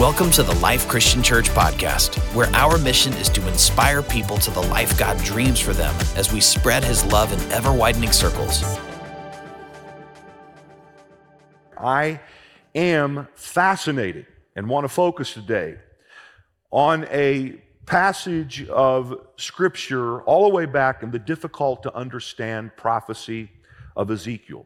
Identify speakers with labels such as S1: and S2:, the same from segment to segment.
S1: Welcome to the Life Christian Church podcast, where our mission is to inspire people to the life God dreams for them as we spread his love in ever widening circles.
S2: I am fascinated and want to focus today on a passage of scripture all the way back in the difficult to understand prophecy of Ezekiel.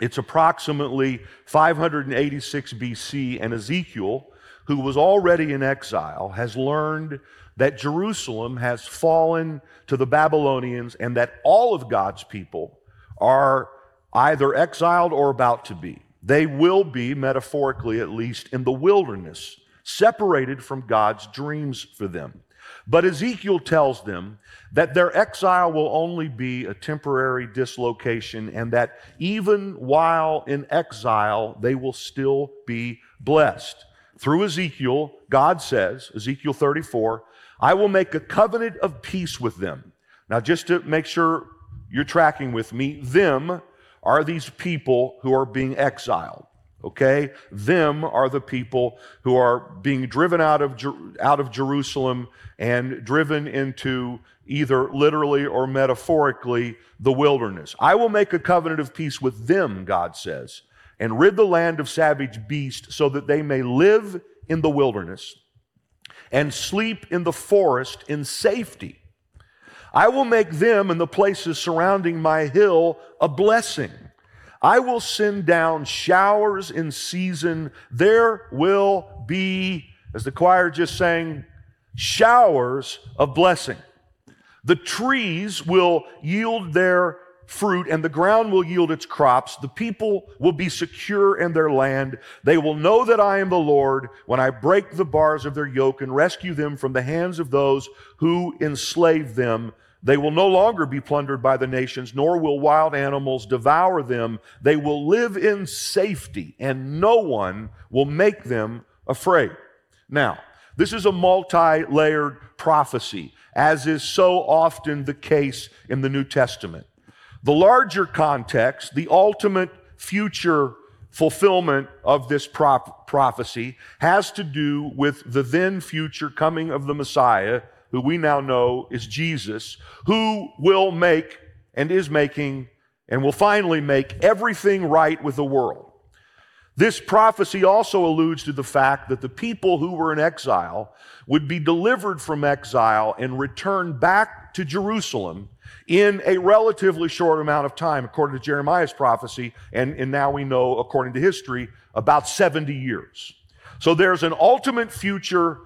S2: It's approximately 586 BC, and Ezekiel, who was already in exile, has learned that Jerusalem has fallen to the Babylonians and that all of God's people are either exiled or about to be. They will be, metaphorically at least, in the wilderness, separated from God's dreams for them. But Ezekiel tells them that their exile will only be a temporary dislocation and that even while in exile, they will still be blessed. Through Ezekiel, God says, Ezekiel 34, I will make a covenant of peace with them. Now, just to make sure you're tracking with me, them are these people who are being exiled. Okay? Them are the people who are being driven out of, out of Jerusalem and driven into either literally or metaphorically the wilderness. I will make a covenant of peace with them, God says, and rid the land of savage beasts so that they may live in the wilderness and sleep in the forest in safety. I will make them and the places surrounding my hill a blessing. I will send down showers in season. There will be, as the choir just sang, showers of blessing. The trees will yield their fruit and the ground will yield its crops. The people will be secure in their land. They will know that I am the Lord when I break the bars of their yoke and rescue them from the hands of those who enslave them. They will no longer be plundered by the nations, nor will wild animals devour them. They will live in safety, and no one will make them afraid. Now, this is a multi layered prophecy, as is so often the case in the New Testament. The larger context, the ultimate future fulfillment of this prop- prophecy, has to do with the then future coming of the Messiah who we now know is Jesus, who will make and is making and will finally make everything right with the world. This prophecy also alludes to the fact that the people who were in exile would be delivered from exile and returned back to Jerusalem in a relatively short amount of time, according to Jeremiah's prophecy, and, and now we know, according to history, about 70 years. So there's an ultimate future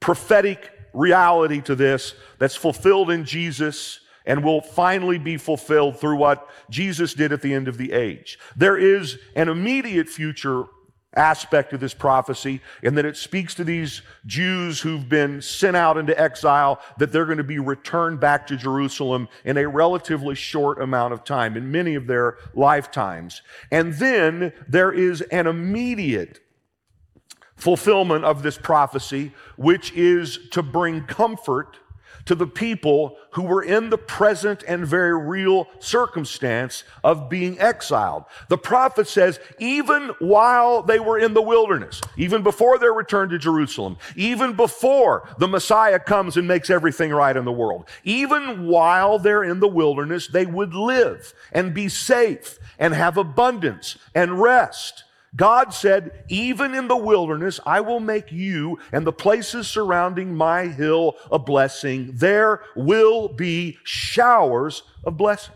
S2: prophetic reality to this that's fulfilled in Jesus and will finally be fulfilled through what Jesus did at the end of the age. There is an immediate future aspect of this prophecy in that it speaks to these Jews who've been sent out into exile that they're going to be returned back to Jerusalem in a relatively short amount of time, in many of their lifetimes. And then there is an immediate fulfillment of this prophecy, which is to bring comfort to the people who were in the present and very real circumstance of being exiled. The prophet says, even while they were in the wilderness, even before their return to Jerusalem, even before the Messiah comes and makes everything right in the world, even while they're in the wilderness, they would live and be safe and have abundance and rest. God said, even in the wilderness, I will make you and the places surrounding my hill a blessing. There will be showers of blessing.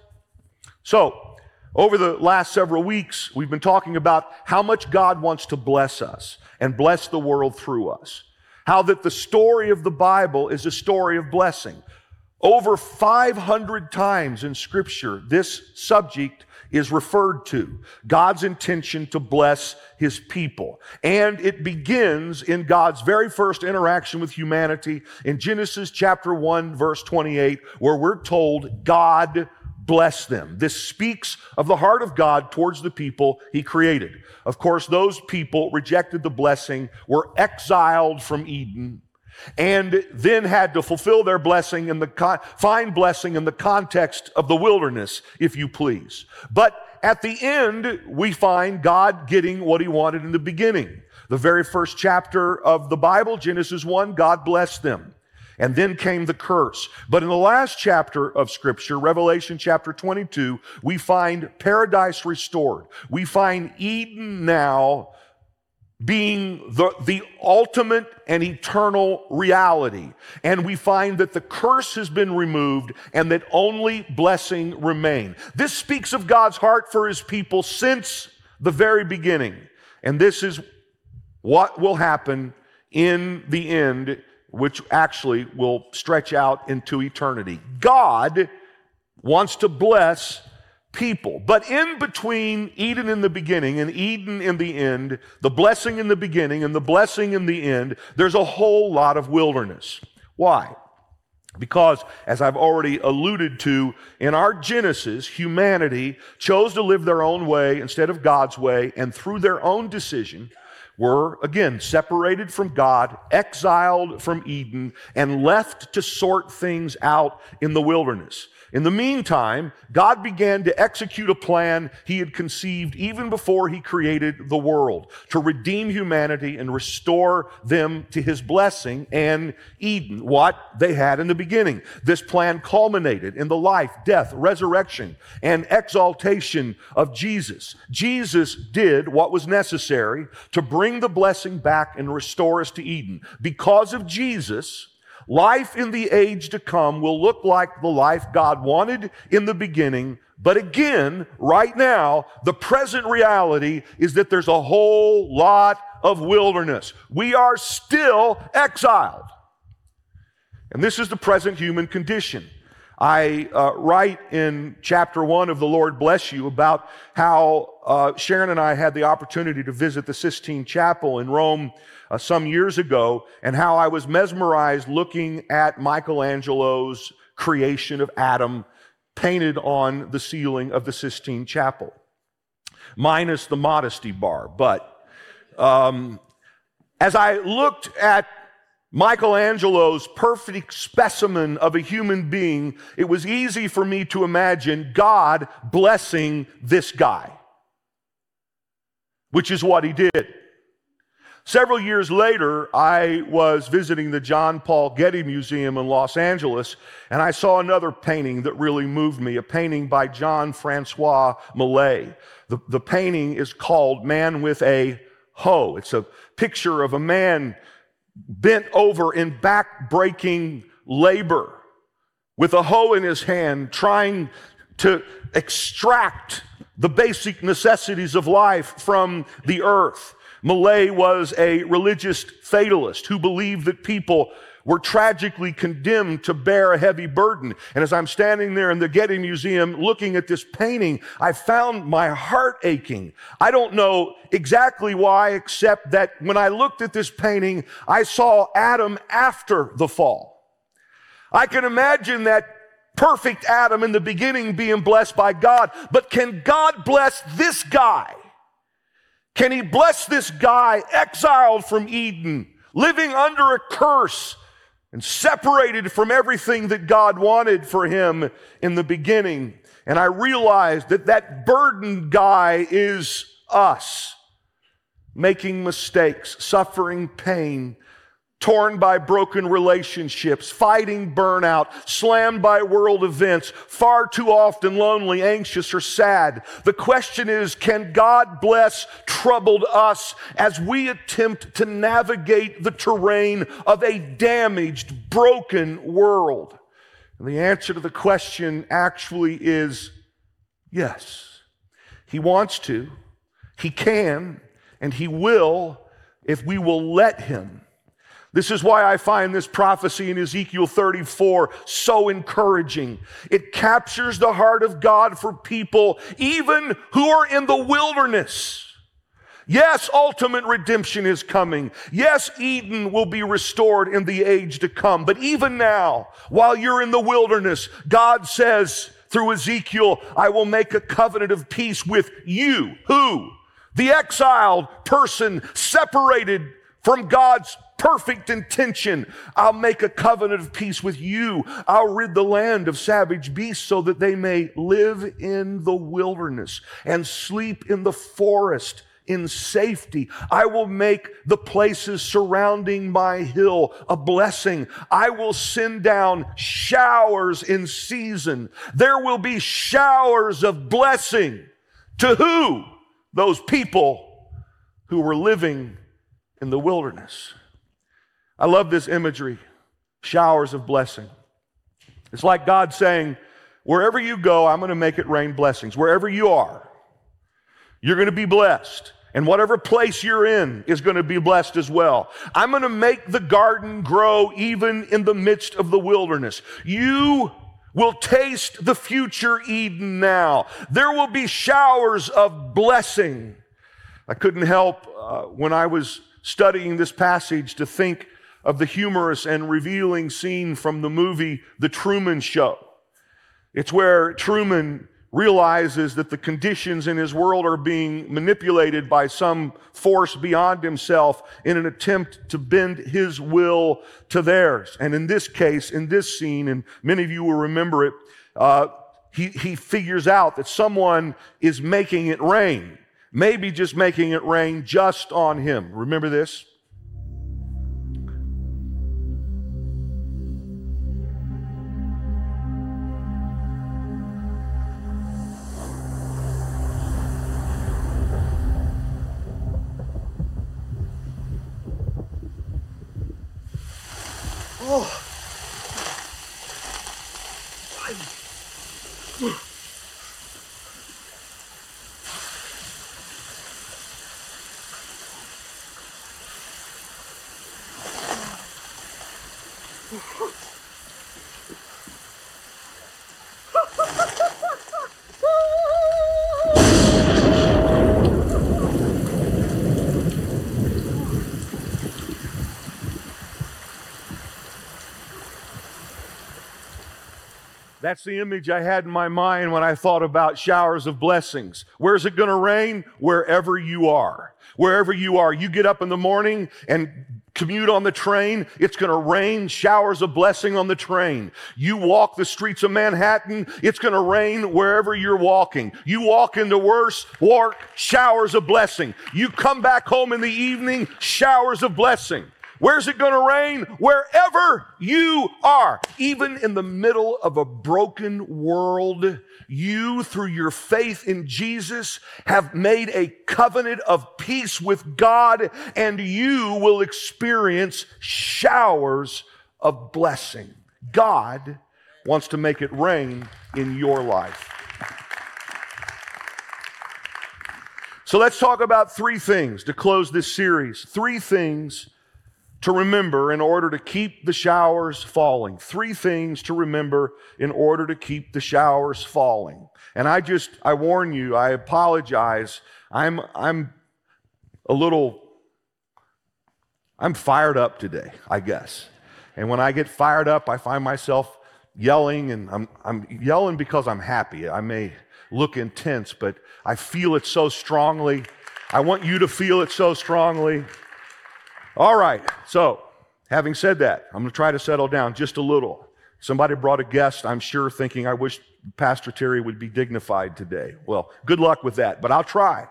S2: So, over the last several weeks, we've been talking about how much God wants to bless us and bless the world through us. How that the story of the Bible is a story of blessing. Over 500 times in Scripture, this subject is referred to God's intention to bless his people. And it begins in God's very first interaction with humanity in Genesis chapter 1, verse 28, where we're told God bless them. This speaks of the heart of God towards the people he created. Of course, those people rejected the blessing, were exiled from Eden, and then had to fulfill their blessing in the con- find blessing in the context of the wilderness, if you please. But at the end, we find God getting what he wanted in the beginning. The very first chapter of the Bible, Genesis 1, God blessed them. And then came the curse. But in the last chapter of scripture, Revelation chapter 22, we find paradise restored. We find Eden now being the, the ultimate and eternal reality. And we find that the curse has been removed and that only blessing remain. This speaks of God's heart for his people since the very beginning. And this is what will happen in the end, which actually will stretch out into eternity. God wants to bless people. But in between Eden in the beginning and Eden in the end, the blessing in the beginning and the blessing in the end, there's a whole lot of wilderness. Why? Because, as I've already alluded to, in our Genesis, humanity chose to live their own way instead of God's way, and through their own decision, were again separated from God, exiled from Eden, and left to sort things out in the wilderness. In the meantime, God began to execute a plan he had conceived even before he created the world to redeem humanity and restore them to his blessing and Eden, what they had in the beginning. This plan culminated in the life, death, resurrection, and exaltation of Jesus. Jesus did what was necessary to bring the blessing back and restore us to Eden. Because of Jesus, Life in the age to come will look like the life God wanted in the beginning. But again, right now, the present reality is that there's a whole lot of wilderness. We are still exiled. And this is the present human condition. I uh, write in chapter one of The Lord Bless You about how uh, Sharon and I had the opportunity to visit the Sistine Chapel in Rome uh, some years ago, and how I was mesmerized looking at Michelangelo's creation of Adam painted on the ceiling of the Sistine Chapel, minus the modesty bar. But um, as I looked at Michelangelo's perfect specimen of a human being, it was easy for me to imagine God blessing this guy, which is what he did. Several years later, I was visiting the John Paul Getty Museum in Los Angeles, and I saw another painting that really moved me a painting by John Francois Millet. The, the painting is called Man with a Hoe. It's a picture of a man bent over in back-breaking labor with a hoe in his hand, trying to extract the basic necessities of life from the earth. Millet was a religious fatalist who believed that people were tragically condemned to bear a heavy burden. And as I'm standing there in the Getty Museum looking at this painting, I found my heart aching. I don't know exactly why, except that when I looked at this painting, I saw Adam after the fall. I can imagine that perfect Adam in the beginning being blessed by God, but can God bless this guy? Can he bless this guy exiled from Eden, living under a curse, and separated from everything that God wanted for him in the beginning. And I realized that that burdened guy is us, making mistakes, suffering pain, torn by broken relationships, fighting burnout, slammed by world events, far too often lonely, anxious, or sad. The question is, can God bless troubled us as we attempt to navigate the terrain of a damaged, broken world? And the answer to the question actually is yes. He wants to, he can, and he will if we will let him. This is why I find this prophecy in Ezekiel 34 so encouraging. It captures the heart of God for people, even who are in the wilderness. Yes, ultimate redemption is coming. Yes, Eden will be restored in the age to come. But even now, while you're in the wilderness, God says through Ezekiel, I will make a covenant of peace with you. Who? The exiled person separated from God's perfect intention. I'll make a covenant of peace with you. I'll rid the land of savage beasts so that they may live in the wilderness and sleep in the forest in safety. I will make the places surrounding my hill a blessing. I will send down showers in season. There will be showers of blessing. To who? Those people who were living in the wilderness. I love this imagery showers of blessing. It's like God saying, Wherever you go, I'm going to make it rain blessings. Wherever you are, you're going to be blessed. And whatever place you're in is going to be blessed as well. I'm going to make the garden grow even in the midst of the wilderness. You will taste the future Eden now. There will be showers of blessing. I couldn't help uh, when I was studying this passage to think of the humorous and revealing scene from the movie The Truman Show. It's where Truman realizes that the conditions in his world are being manipulated by some force beyond himself in an attempt to bend his will to theirs. And in this case, in this scene, and many of you will remember it, uh, he, he figures out that someone is making it rain, maybe just making it rain just on him. Remember this? That's the image I had in my mind when I thought about showers of blessings. Where's it going to rain? Wherever you are. Wherever you are. You get up in the morning and commute on the train, it's going to rain showers of blessing on the train. You walk the streets of Manhattan, it's going to rain wherever you're walking. You walk into worse work, showers of blessing. You come back home in the evening, showers of blessing. Where's it going to rain? Wherever you are. Even in the middle of a broken world, you, through your faith in Jesus, have made a covenant of peace with God, and you will experience showers of blessing. God wants to make it rain in your life. So let's talk about three things to close this series. Three things to remember in order to keep the showers falling. Three things to remember in order to keep the showers falling. And I just, I warn you, I apologize. I'm, I'm a little, I'm fired up today, I guess. And when I get fired up, I find myself yelling, and I'm, I'm yelling because I'm happy. I may look intense, but I feel it so strongly. I want you to feel it so strongly. All right, so having said that, I'm going to try to settle down just a little. Somebody brought a guest, I'm sure, thinking, I wish Pastor Terry would be dignified today. Well, good luck with that, but I'll try.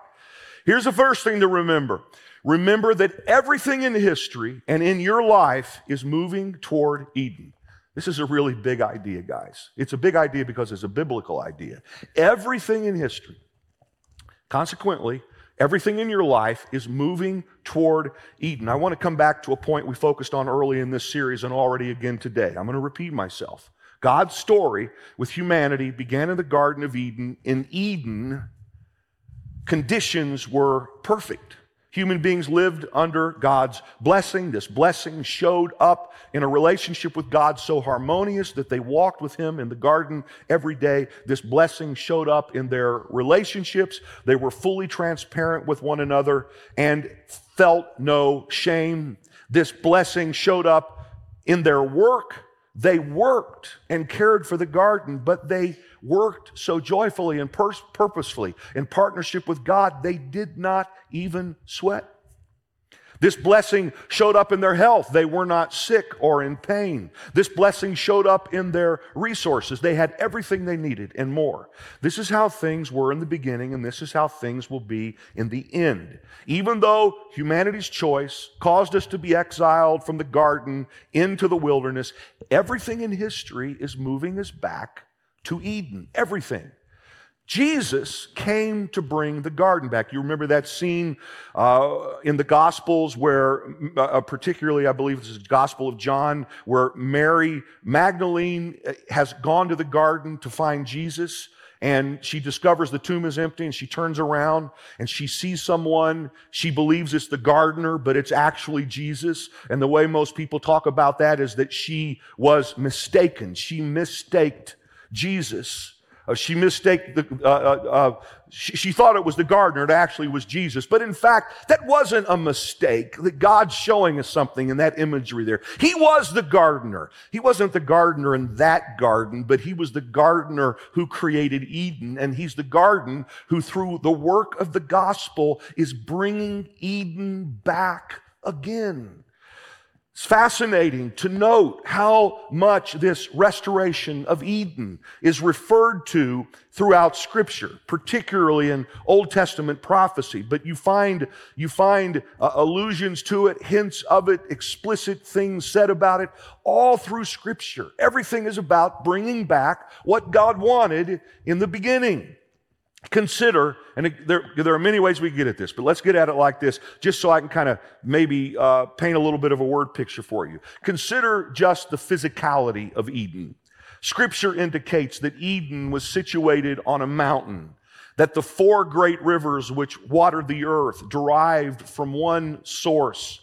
S2: Here's the first thing to remember remember that everything in history and in your life is moving toward Eden. This is a really big idea, guys. It's a big idea because it's a biblical idea. Everything in history, consequently, Everything in your life is moving toward Eden. I want to come back to a point we focused on early in this series and already again today. I'm going to repeat myself. God's story with humanity began in the Garden of Eden. In Eden, conditions were perfect. Human beings lived under God's blessing. This blessing showed up in a relationship with God so harmonious that they walked with Him in the garden every day. This blessing showed up in their relationships. They were fully transparent with one another and felt no shame. This blessing showed up in their work. They worked and cared for the garden, but they worked so joyfully and pur- purposefully in partnership with God, they did not even sweat. This blessing showed up in their health. They were not sick or in pain. This blessing showed up in their resources. They had everything they needed and more. This is how things were in the beginning, and this is how things will be in the end. Even though humanity's choice caused us to be exiled from the garden into the wilderness, everything in history is moving us back to Eden. Everything. Jesus came to bring the garden back. You remember that scene uh, in the Gospels where, uh, particularly, I believe this is the Gospel of John, where Mary Magdalene uh, has gone to the garden to find Jesus and she discovers the tomb is empty and she turns around and she sees someone. She believes it's the gardener, but it's actually Jesus. And the way most people talk about that is that she was mistaken. She mistaked Jesus uh, she mistaked the, uh, uh, uh, she, she, thought it was the gardener. It actually was Jesus. But in fact, that wasn't a mistake. That God's showing us something in that imagery there. He was the gardener. He wasn't the gardener in that garden, but he was the gardener who created Eden. And he's the garden who, through the work of the gospel, is bringing Eden back again. It's fascinating to note how much this restoration of Eden is referred to throughout scripture, particularly in Old Testament prophecy. But you find, you find uh, allusions to it, hints of it, explicit things said about it, all through scripture. Everything is about bringing back what God wanted in the beginning. Consider, and there, there are many ways we get at this, but let's get at it like this, just so I can kind of maybe uh, paint a little bit of a word picture for you. Consider just the physicality of Eden. Scripture indicates that Eden was situated on a mountain, that the four great rivers which watered the earth derived from one source,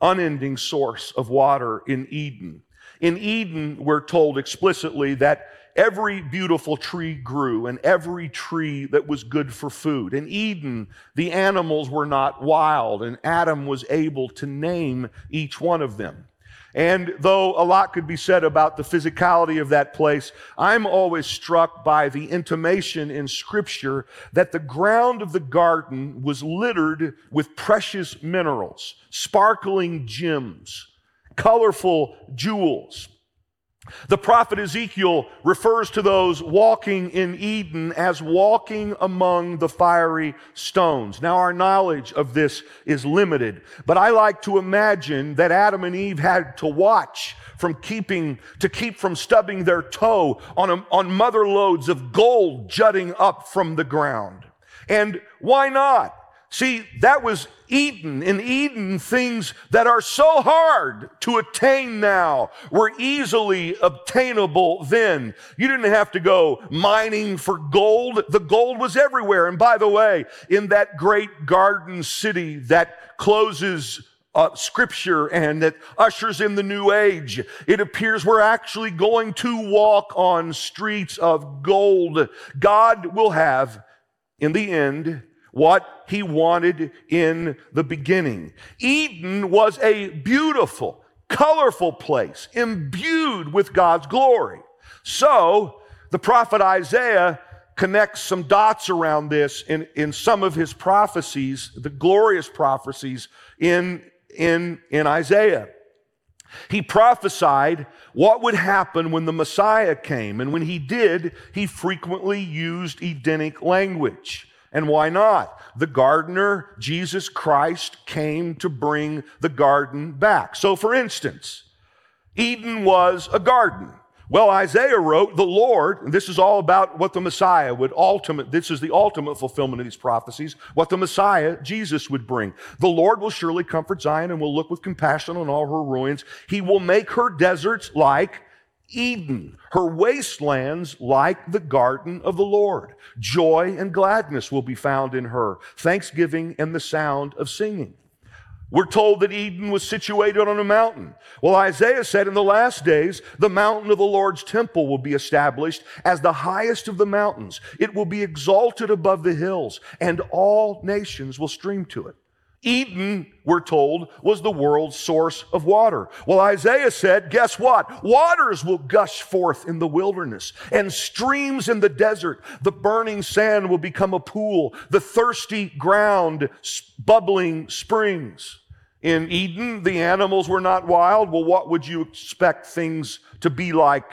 S2: unending source of water in Eden. In Eden, we're told explicitly that every beautiful tree grew and every tree that was good for food. In Eden, the animals were not wild, and Adam was able to name each one of them. And though a lot could be said about the physicality of that place, I'm always struck by the intimation in Scripture that the ground of the garden was littered with precious minerals, sparkling gems, colorful jewels. The prophet Ezekiel refers to those walking in Eden as walking among the fiery stones. Now, our knowledge of this is limited, but I like to imagine that Adam and Eve had to watch from keeping, to keep from stubbing their toe on, a, on mother lodes of gold jutting up from the ground. And why not? See, that was Eden. In Eden, things that are so hard to attain now were easily obtainable then. You didn't have to go mining for gold. The gold was everywhere. And by the way, in that great garden city that closes uh, scripture and that ushers in the new age. It appears we're actually going to walk on streets of gold. God will have, in the end, what he wanted in the beginning. Eden was a beautiful, colorful place, imbued with God's glory. So, the prophet Isaiah connects some dots around this in, in some of his prophecies, the glorious prophecies in, in, in Isaiah. He prophesied what would happen when the Messiah came. And when he did, he frequently used Edenic language. And why not? The gardener, Jesus Christ, came to bring the garden back. So, for instance, Eden was a garden. Well, Isaiah wrote, the Lord, this is all about what the Messiah would ultimate, this is the ultimate fulfillment of these prophecies, what the Messiah, Jesus, would bring. The Lord will surely comfort Zion and will look with compassion on all her ruins. He will make her deserts like Eden, her wastelands like the garden of the Lord. Joy and gladness will be found in her, thanksgiving and the sound of singing. We're told that Eden was situated on a mountain. Well, Isaiah said in the last days, the mountain of the Lord's temple will be established as the highest of the mountains. It will be exalted above the hills, and all nations will stream to it. Eden, we're told, was the world's source of water. Well, Isaiah said, guess what? Waters will gush forth in the wilderness and streams in the desert. The burning sand will become a pool, the thirsty ground, bubbling springs. In Eden, the animals were not wild. Well, what would you expect things to be like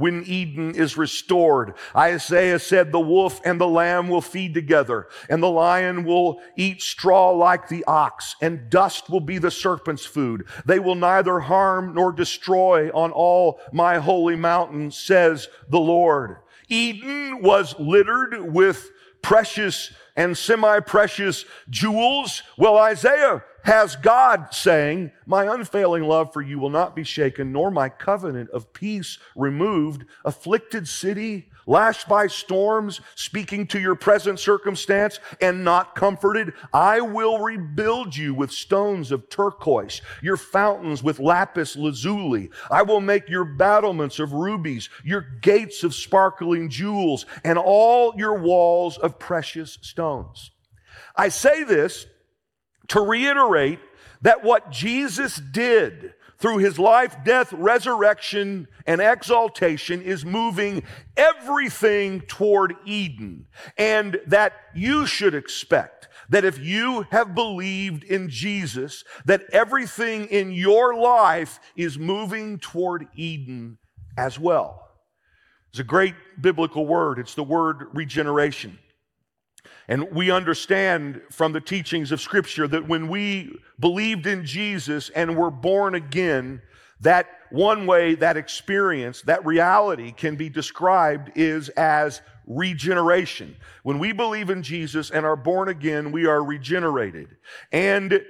S2: when Eden is restored. Isaiah said, The wolf and the lamb will feed together, and the lion will eat straw like the ox, and dust will be the serpent's food. They will neither harm nor destroy on all my holy mountain, says the Lord. Eden was littered with precious and semi precious jewels. Well, Isaiah has God saying, My unfailing love for you will not be shaken, nor my covenant of peace removed. Afflicted city, lashed by storms, speaking to your present circumstance and not comforted. I will rebuild you with stones of turquoise, your fountains with lapis lazuli. I will make your battlements of rubies, your gates of sparkling jewels, and all your walls of precious stones. I say this to reiterate that what Jesus did through his life, death, resurrection, and exaltation is moving everything toward Eden. And that you should expect that if you have believed in Jesus, that everything in your life is moving toward Eden as well. It's a great biblical word. It's the word regeneration. And we understand from the teachings of Scripture that when we believed in Jesus and were born again, that one way that experience, that reality can be described is as regeneration. When we believe in Jesus and are born again, we are regenerated. And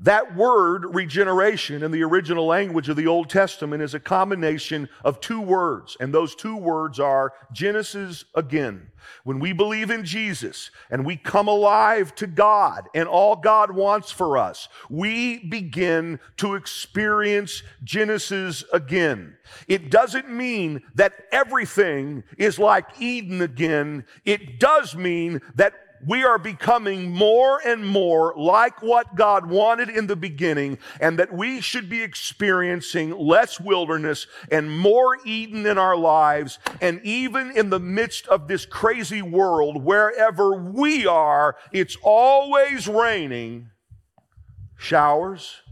S2: that word regeneration in the original language of the Old Testament is a combination of two words, and those two words are Genesis again. When we believe in Jesus and we come alive to God and all God wants for us, we begin to experience Genesis again. It doesn't mean that everything is like Eden again. It does mean that we are becoming more and more like what God wanted in the beginning, and that we should be experiencing less wilderness and more Eden in our lives. And even in the midst of this crazy world, wherever we are, it's always raining showers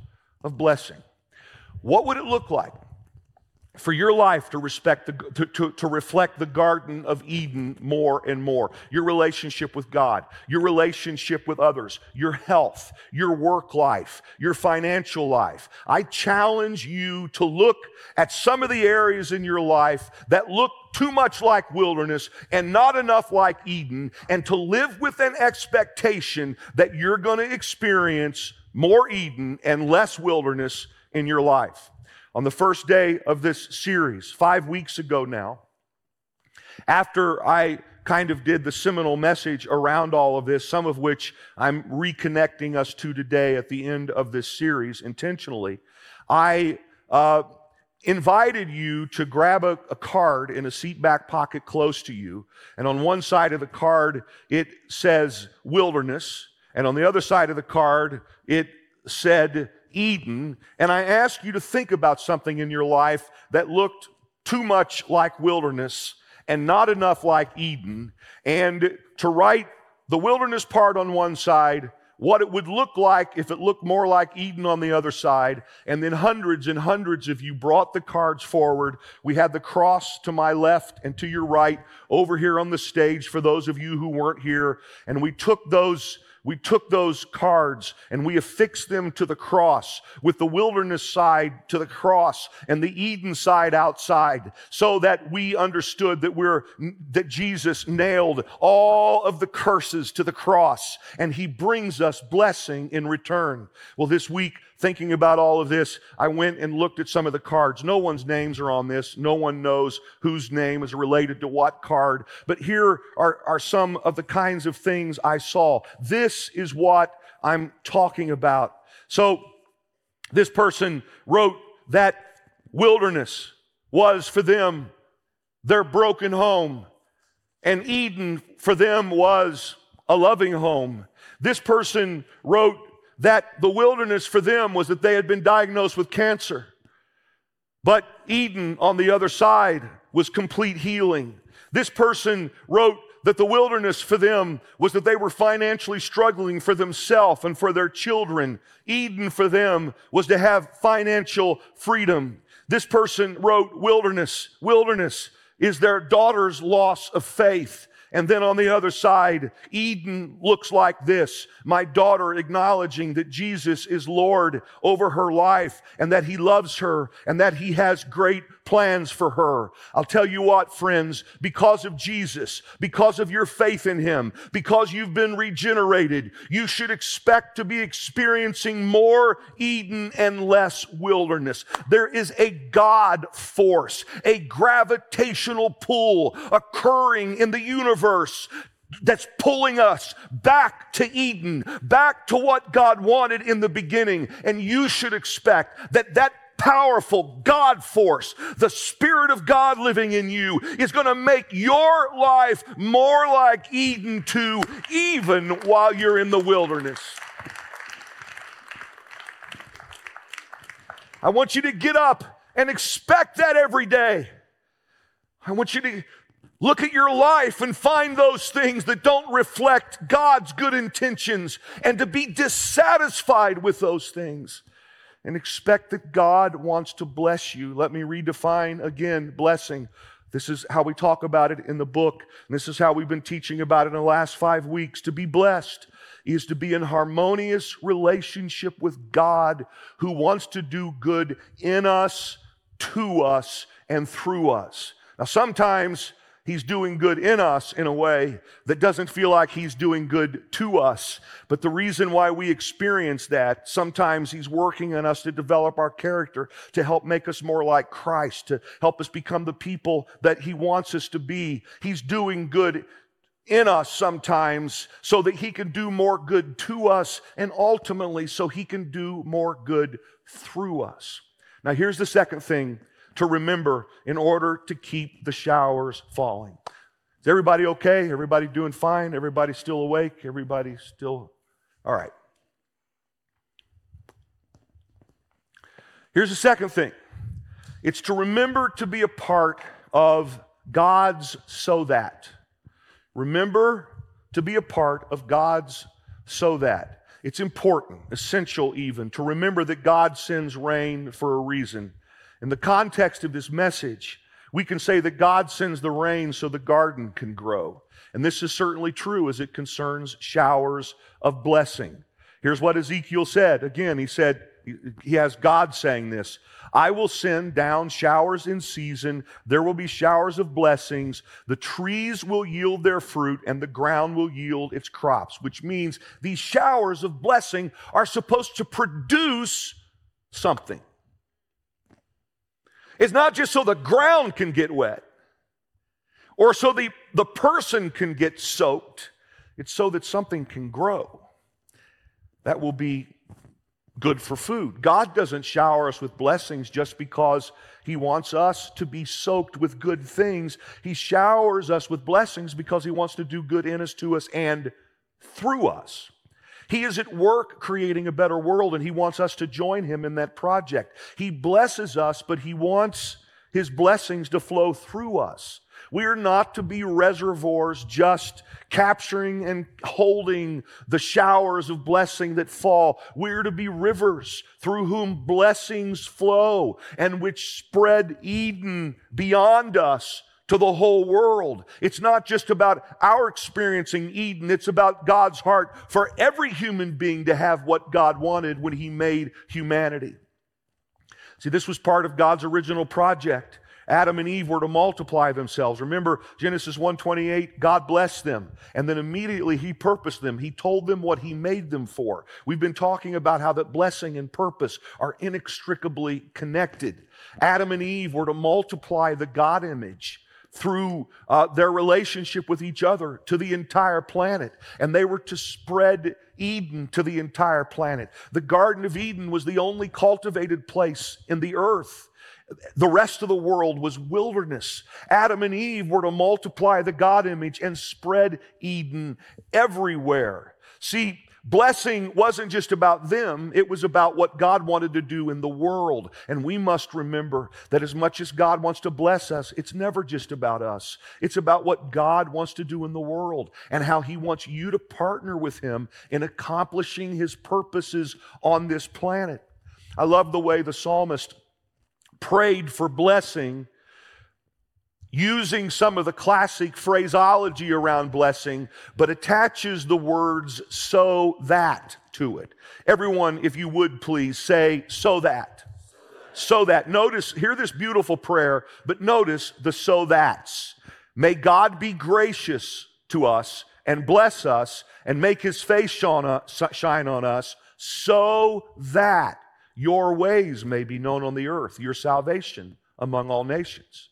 S2: of blessing. What would it look like for your life to respect the, to, to, to, reflect the garden of eden more and more. Your relationship with god your relationship with others your health your work life your financial life. I challenge you to look at some of the areas in your life that look too much like wilderness and not enough like eden and to live with an expectation that you're going to experience more eden and less wilderness in your life on the first day of this series, five weeks ago now, after I kind of did the seminal message around all of this, some of which I'm reconnecting us to today at the end of this series intentionally, I uh, invited you to grab a, a, card in a seat back pocket close to you. And on one side of the card, it says wilderness. And on the other side of the card, it said Eden, and I ask you to think about something in your life that looked too much like wilderness and not enough like Eden, and to write the wilderness part on one side, what it would look like if it looked more like Eden on the other side. And then hundreds and hundreds of you brought the cards forward. We had the cross to my left and to your right over here on the stage for those of you who weren't here. And we took those we took those cards and we affixed them to the cross with the wilderness side to the cross and the Eden side outside so that we understood that we're, that Jesus nailed all of the curses to the cross and he brings us blessing in return. Well, this week, thinking about all of this, I went and looked at some of the cards. No one's names are on this. No one knows whose name is related to what card. But here are, are some of the kinds of things I saw. This is what I'm talking about. So this person wrote that wilderness was for them their broken home, and Eden for them was a loving home. This person wrote that the wilderness for them was that they had been diagnosed with cancer. But Eden on the other side was complete healing. This person wrote that the wilderness for them was that they were financially struggling for themselves and for their children. Eden for them was to have financial freedom. This person wrote, Wilderness, wilderness is their daughter's loss of faith. And then on the other side, Eden looks like this. My daughter acknowledging that Jesus is Lord over her life and that he loves her and that he has great plans for her. I'll tell you what, friends, because of Jesus, because of your faith in him, because you've been regenerated, you should expect to be experiencing more Eden and less wilderness. There is a God force, a gravitational pull occurring in the universe that's pulling us back to Eden, back to what God wanted in the beginning. And you should expect that that powerful God force, the Spirit of God living in you, is going to make your life more like Eden too, even while you're in the wilderness. I want you to get up and expect that every day. I want you to look at your life and find those things that don't reflect God's good intentions and to be dissatisfied with those things and expect that God wants to bless you. Let me redefine again blessing. This is how we talk about it in the book. And this is how we've been teaching about it in the last five weeks. To be blessed is to be in harmonious relationship with God who wants to do good in us, to us, and through us. Now, sometimes He's doing good in us in a way that doesn't feel like He's doing good to us. But the reason why we experience that, sometimes He's working on us to develop our character, to help make us more like Christ, to help us become the people that He wants us to be. He's doing good in us sometimes so that He can do more good to us and ultimately so He can do more good through us. Now, here's the second thing to remember in order to keep the showers falling. Is everybody okay? Everybody doing fine? Everybody still awake? Everybody still. All right. Here's the second thing it's to remember to be a part of God's so that. Remember to be a part of God's so that. It's important, essential even, to remember that God sends rain for a reason. In the context of this message, we can say that God sends the rain so the garden can grow. And this is certainly true as it concerns showers of blessing. Here's what Ezekiel said. Again, he said, he has God saying this I will send down showers in season. There will be showers of blessings. The trees will yield their fruit, and the ground will yield its crops, which means these showers of blessing are supposed to produce something. It's not just so the ground can get wet or so the, the person can get soaked, it's so that something can grow. That will be good for food. God doesn't shower us with blessings just because He wants us to be soaked with good things. He showers us with blessings because He wants to do good in us, to us, and through us. He is at work creating a better world, and He wants us to join Him in that project. He blesses us, but He wants His blessings to flow through us. We are not to be reservoirs just capturing and holding the showers of blessing that fall. We are to be rivers through whom blessings flow and which spread Eden beyond us to the whole world. It's not just about our experiencing Eden, it's about God's heart for every human being to have what God wanted when He made humanity. See, this was part of God's original project. Adam and Eve were to multiply themselves. Remember Genesis 1:28, God blessed them, and then immediately he purposed them. He told them what he made them for. We've been talking about how that blessing and purpose are inextricably connected. Adam and Eve were to multiply the God image through uh, their relationship with each other to the entire planet. And they were to spread Eden to the entire planet. The Garden of Eden was the only cultivated place in the earth. The rest of the world was wilderness. Adam and Eve were to multiply the God image and spread Eden everywhere. See, Blessing wasn't just about them, it was about what God wanted to do in the world. And we must remember that as much as God wants to bless us, it's never just about us. It's about what God wants to do in the world and how He wants you to partner with Him in accomplishing His purposes on this planet. I love the way the psalmist prayed for blessing using some of the classic phraseology around blessing, but attaches the words so that to it. Everyone, if you would please say, so that. So that. Notice, hear this beautiful prayer, but notice the so that's. May God be gracious to us and bless us and make his face shine on us so that your ways may be known on the earth, your salvation among all nations.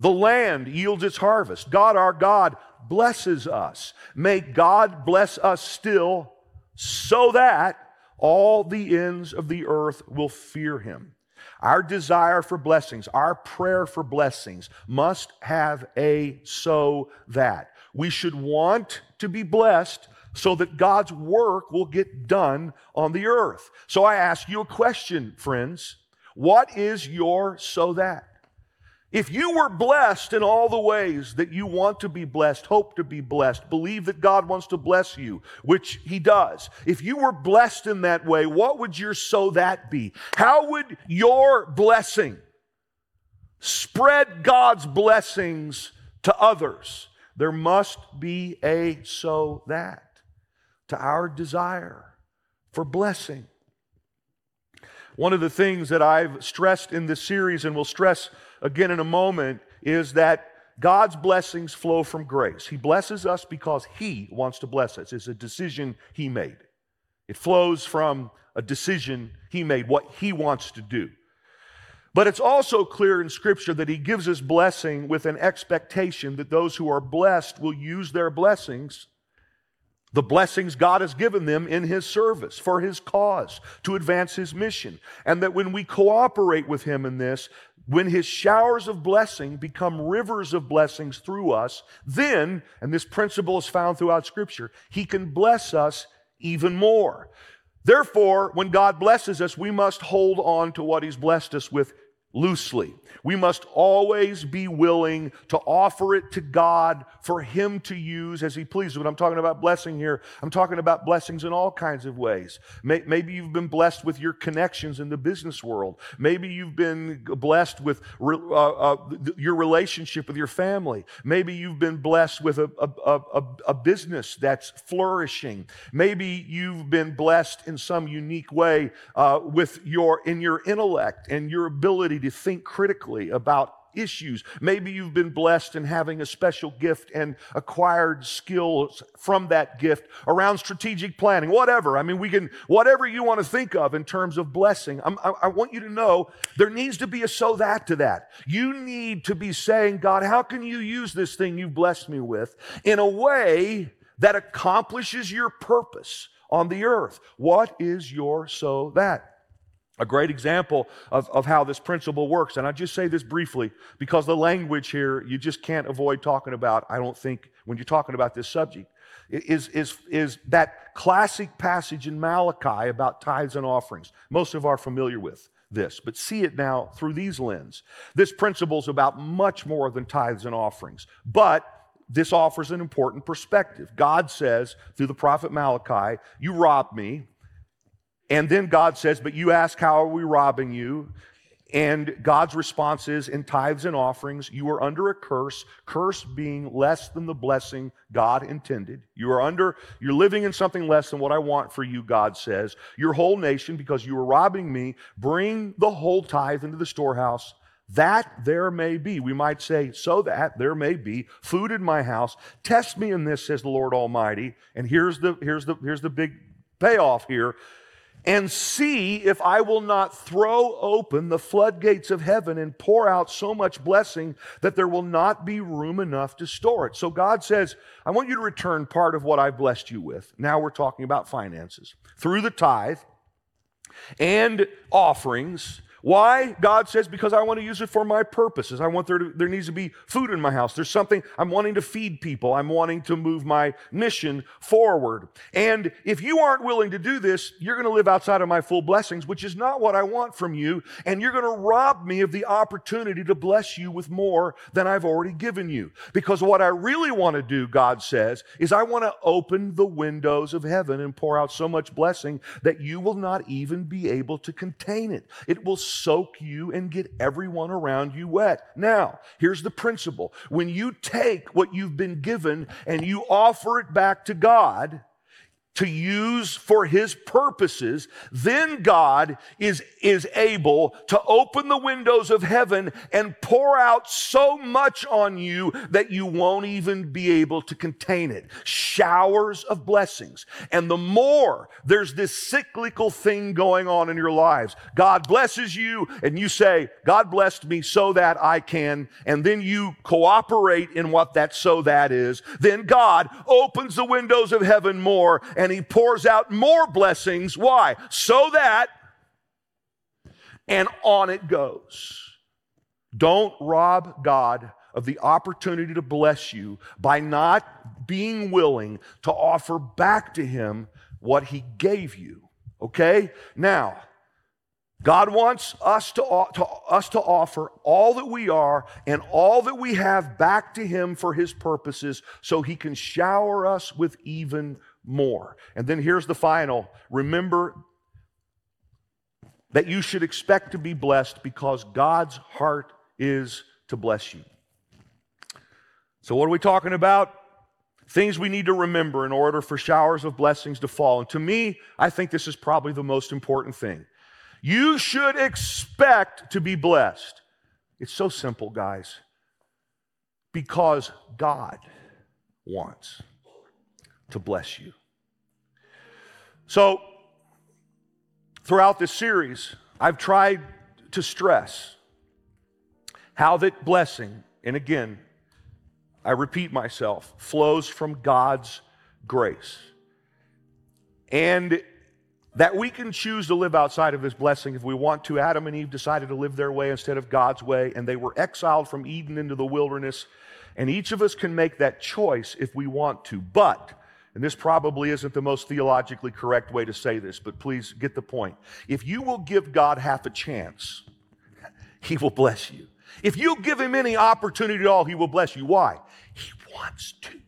S2: The land yields its harvest. God, our God, blesses us. May God bless us still so that all the ends of the earth will fear him. Our desire for blessings, our prayer for blessings must have a so that. We should want to be blessed so that God's work will get done on the earth. So I ask you a question, friends. What is your so that? If you were blessed in all the ways that you want to be blessed, hope to be blessed, believe that God wants to bless you, which He does, if you were blessed in that way, what would your so that be? How would your blessing spread God's blessings to others? There must be a so that to our desire for blessing. One of the things that I've stressed in this series and will stress again in a moment is that God's blessings flow from grace. He blesses us because He wants to bless us. It's a decision He made. It flows from a decision He made, what He wants to do. But it's also clear in Scripture that He gives us blessing with an expectation that those who are blessed will use their blessings the blessings God has given them in His service, for His cause, to advance His mission. And that when we cooperate with Him in this, when His showers of blessing become rivers of blessings through us, then, and this principle is found throughout Scripture, He can bless us even more. Therefore, when God blesses us, we must hold on to what He's blessed us with loosely. We must always be willing to offer it to God for Him to use as He pleases. When I'm talking about blessing here, I'm talking about blessings in all kinds of ways. Maybe you've been blessed with your connections in the business world. Maybe you've been blessed with uh, uh, your relationship with your family. Maybe you've been blessed with a, a, a, a business that's flourishing. Maybe you've been blessed in some unique way uh, with your in your intellect and your ability to think critically about issues. Maybe you've been blessed in having a special gift and acquired skills from that gift around strategic planning, whatever. I mean, we can, whatever you want to think of in terms of blessing. I, I want you to know there needs to be a so that to that. You need to be saying, God, how can you use this thing you've blessed me with in a way that accomplishes your purpose on the earth? What is your so that? A great example of, of how this principle works, and I just say this briefly because the language here you just can't avoid talking about, I don't think, when you're talking about this subject, is, is, is that classic passage in Malachi about tithes and offerings. Most of are familiar with this, but see it now through these lens. This principle is about much more than tithes and offerings, but this offers an important perspective. God says through the prophet Malachi, You robbed me, and then God says, But you ask, How are we robbing you? And God's response is in tithes and offerings, you are under a curse, curse being less than the blessing God intended. You are under, you're living in something less than what I want for you, God says. Your whole nation, because you are robbing me, bring the whole tithe into the storehouse, that there may be. We might say, so that there may be food in my house. Test me in this, says the Lord Almighty. And here's the here's the here's the big payoff here and see if I will not throw open the floodgates of heaven and pour out so much blessing that there will not be room enough to store it. So God says, I want you to return part of what I've blessed you with. Now we're talking about finances. Through the tithe and offerings, Why? God says, because I want to use it for my purposes. I want there to, there needs to be food in my house. There's something I'm wanting to feed people. I'm wanting to move my mission forward. And if you aren't willing to do this, you're going to live outside of my full blessings, which is not what I want from you. And you're going to rob me of the opportunity to bless you with more than I've already given you. Because what I really want to do, God says, is I want to open the windows of heaven and pour out so much blessing that you will not even be able to contain it. It will soak you and get everyone around you wet. Now, here's the principle. When you take what you've been given and you offer it back to God, to use for his purposes, then God is, is able to open the windows of heaven and pour out so much on you that you won't even be able to contain it. Showers of blessings. And the more there's this cyclical thing going on in your lives, God blesses you and you say, God blessed me so that I can, and then you cooperate in what that so that is, then God opens the windows of heaven more and and he pours out more blessings. Why? So that, and on it goes. Don't rob God of the opportunity to bless you by not being willing to offer back to him what he gave you. Okay? Now, God wants us to, to, us to offer all that we are and all that we have back to Him for His purposes so He can shower us with even more. And then here's the final remember that you should expect to be blessed because God's heart is to bless you. So, what are we talking about? Things we need to remember in order for showers of blessings to fall. And to me, I think this is probably the most important thing. You should expect to be blessed. It's so simple, guys. Because God wants to bless you. So, throughout this series, I've tried to stress how that blessing, and again, I repeat myself, flows from God's grace. And that we can choose to live outside of His blessing if we want to. Adam and Eve decided to live their way instead of God's way, and they were exiled from Eden into the wilderness. And each of us can make that choice if we want to. But and this probably isn't the most theologically correct way to say this, but please get the point. If you will give God half a chance, He will bless you. If you give Him any opportunity at all, He will bless you. Why? He wants to.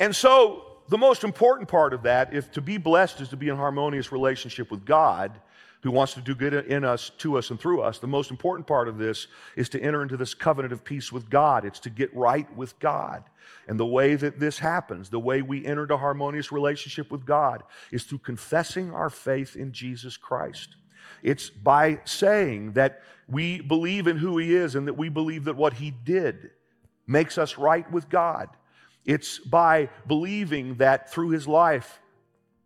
S2: And so, the most important part of that, if to be blessed is to be in harmonious relationship with God, who wants to do good in us, to us, and through us, the most important part of this is to enter into this covenant of peace with God. It's to get right with God. And the way that this happens, the way we enter into harmonious relationship with God, is through confessing our faith in Jesus Christ. It's by saying that we believe in who He is and that we believe that what He did makes us right with God. It's by believing that through His life,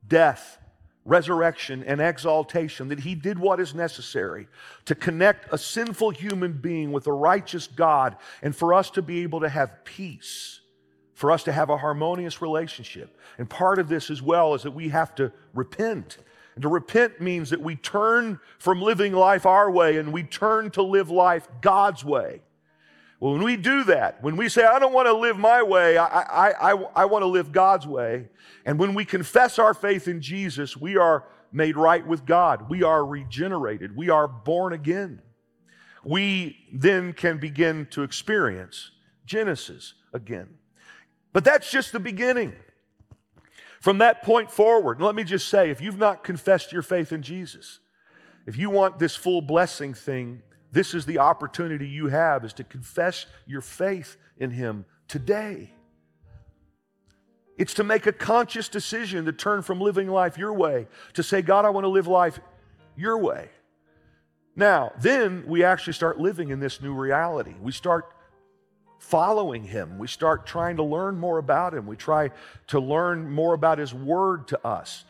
S2: death, resurrection, and exaltation, that he did what is necessary to connect a sinful human being with a righteous God and for us to be able to have peace, for us to have a harmonious relationship. And part of this as well is that we have to repent. And to repent means that we turn from living life our way and we turn to live life God's way. When we do that, when we say, I don't want to live my way, I, I, I, I want to live God's way, and when we confess our faith in Jesus, we are made right with God. We are regenerated. We are born again. We then can begin to experience Genesis again. But that's just the beginning. From that point forward, let me just say if you've not confessed your faith in Jesus, if you want this full blessing thing this is the opportunity you have is to confess your faith in him today. It's to make a conscious decision to turn from living life your way to say, God, I want to live life your way. Now, then we actually start living in this new reality. We start following him. We start trying to learn more about him. We try to learn more about his word to us.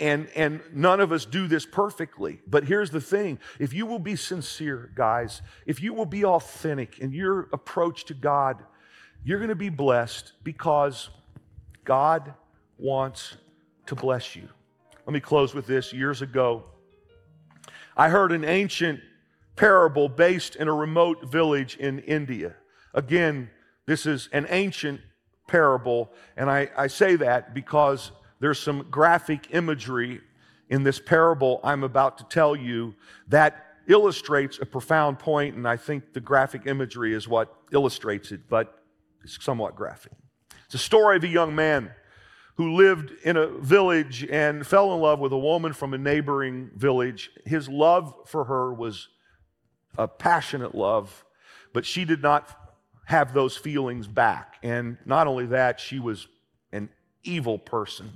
S2: And, and none of us do this perfectly. But here's the thing if you will be sincere, guys, if you will be authentic in your approach to God, you're going to be blessed because God wants to bless you. Let me close with this. Years ago, I heard an ancient parable based in a remote village in India. Again, this is an ancient parable, and I, I say that because there's some graphic imagery in this parable I'm about to tell you that illustrates a profound point, and I think the graphic imagery is what illustrates it, but it's somewhat graphic. It's a story of a young man who lived in a village and fell in love with a woman from a neighboring village. His love for her was a passionate love, but she did not have those feelings back. And not only that, she was an evil person.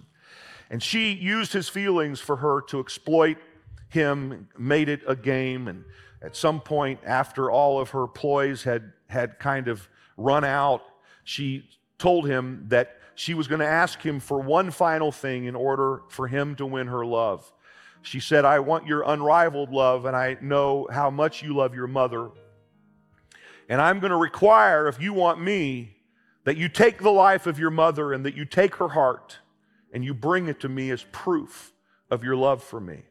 S2: And she used his feelings for her to exploit him, made it a game. And at some point, after all of her ploys had, had kind of run out, she told him that she was going to ask him for one final thing in order for him to win her love. She said, I want your unrivaled love, and I know how much you love your mother. And I'm going to require, if you want me, that you take the life of your mother and that you take her heart and you bring it to me as proof of your love for me.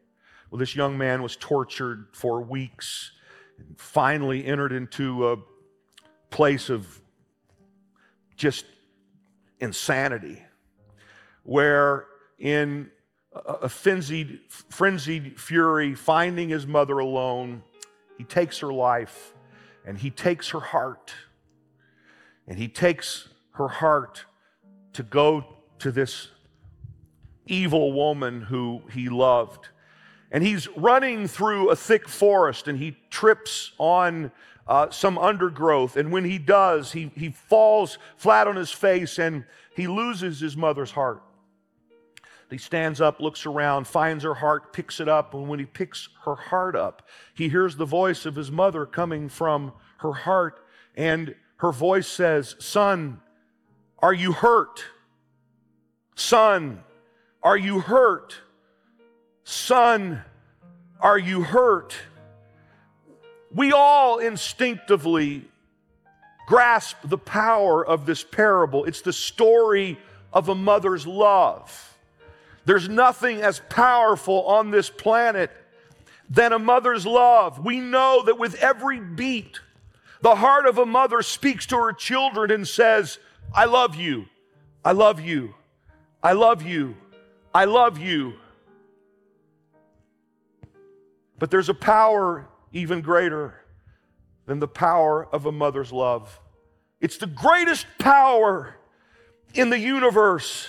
S2: Well, this young man was tortured for weeks and finally entered into a place of just insanity where in a frenzied, frenzied fury, finding his mother alone, he takes her life and he takes her heart. And he takes her heart to go to this evil woman who he loved. And he's running through a thick forest and he trips on uh, some undergrowth. And when he does, he, he falls flat on his face and he loses his mother's heart. He stands up, looks around, finds her heart, picks it up, and when he picks her heart up, he hears the voice of his mother coming from her heart, and her voice says, Son, are you hurt? Son, are you hurt? Son, are you hurt? We all instinctively grasp the power of this parable. It's the story of a mother's love. There's nothing as powerful on this planet than a mother's love. We know that with every beat, the heart of a mother speaks to her children and says, I love you. I love you. I love you. I love you. But there's a power even greater than the power of a mother's love. It's the greatest power in the universe.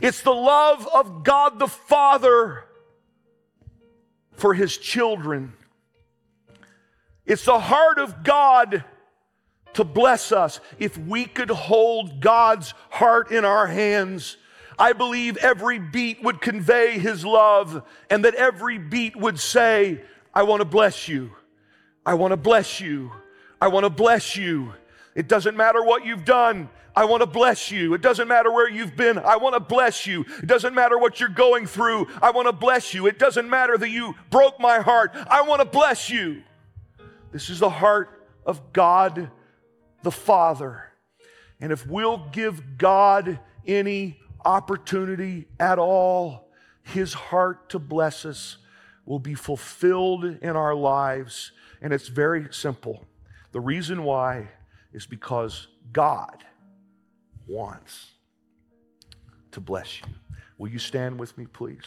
S2: It's the love of God the Father for his children. It's the heart of God to bless us. If we could hold God's heart in our hands, I believe every beat would convey his love and that every beat would say, I want to bless you. I want to bless you. I want to bless you. It doesn't matter what you've done. I want to bless you. It doesn't matter where you've been. I want to bless you. It doesn't matter what you're going through. I want to bless you. It doesn't matter that you broke my heart. I want to bless you. This is the heart of God the Father. And if we'll give God any opportunity at all, His heart to bless us will be fulfilled in our lives. And it's very simple. The reason why is because God wants to bless you. Will you stand with me, please?